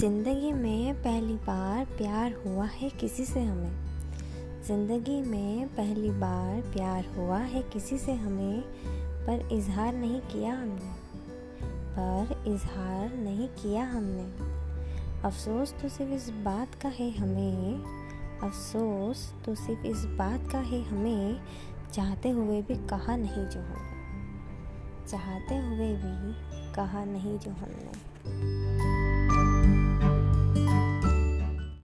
ज़िंदगी में पहली बार प्यार हुआ है किसी से हमें? ज़िंदगी में पहली बार प्यार हुआ है किसी से हमें, पर इजहार नहीं किया हमने। पर इजहार नहीं किया हमने। अफसोस तो सिर्फ़ इस बात का है हमें, अफसोस तो सिर्फ़ इस बात का है हमें, चाहते हुए भी कहा नहीं जो हमने। चाहते हुए भी कहा नहीं जो हमने।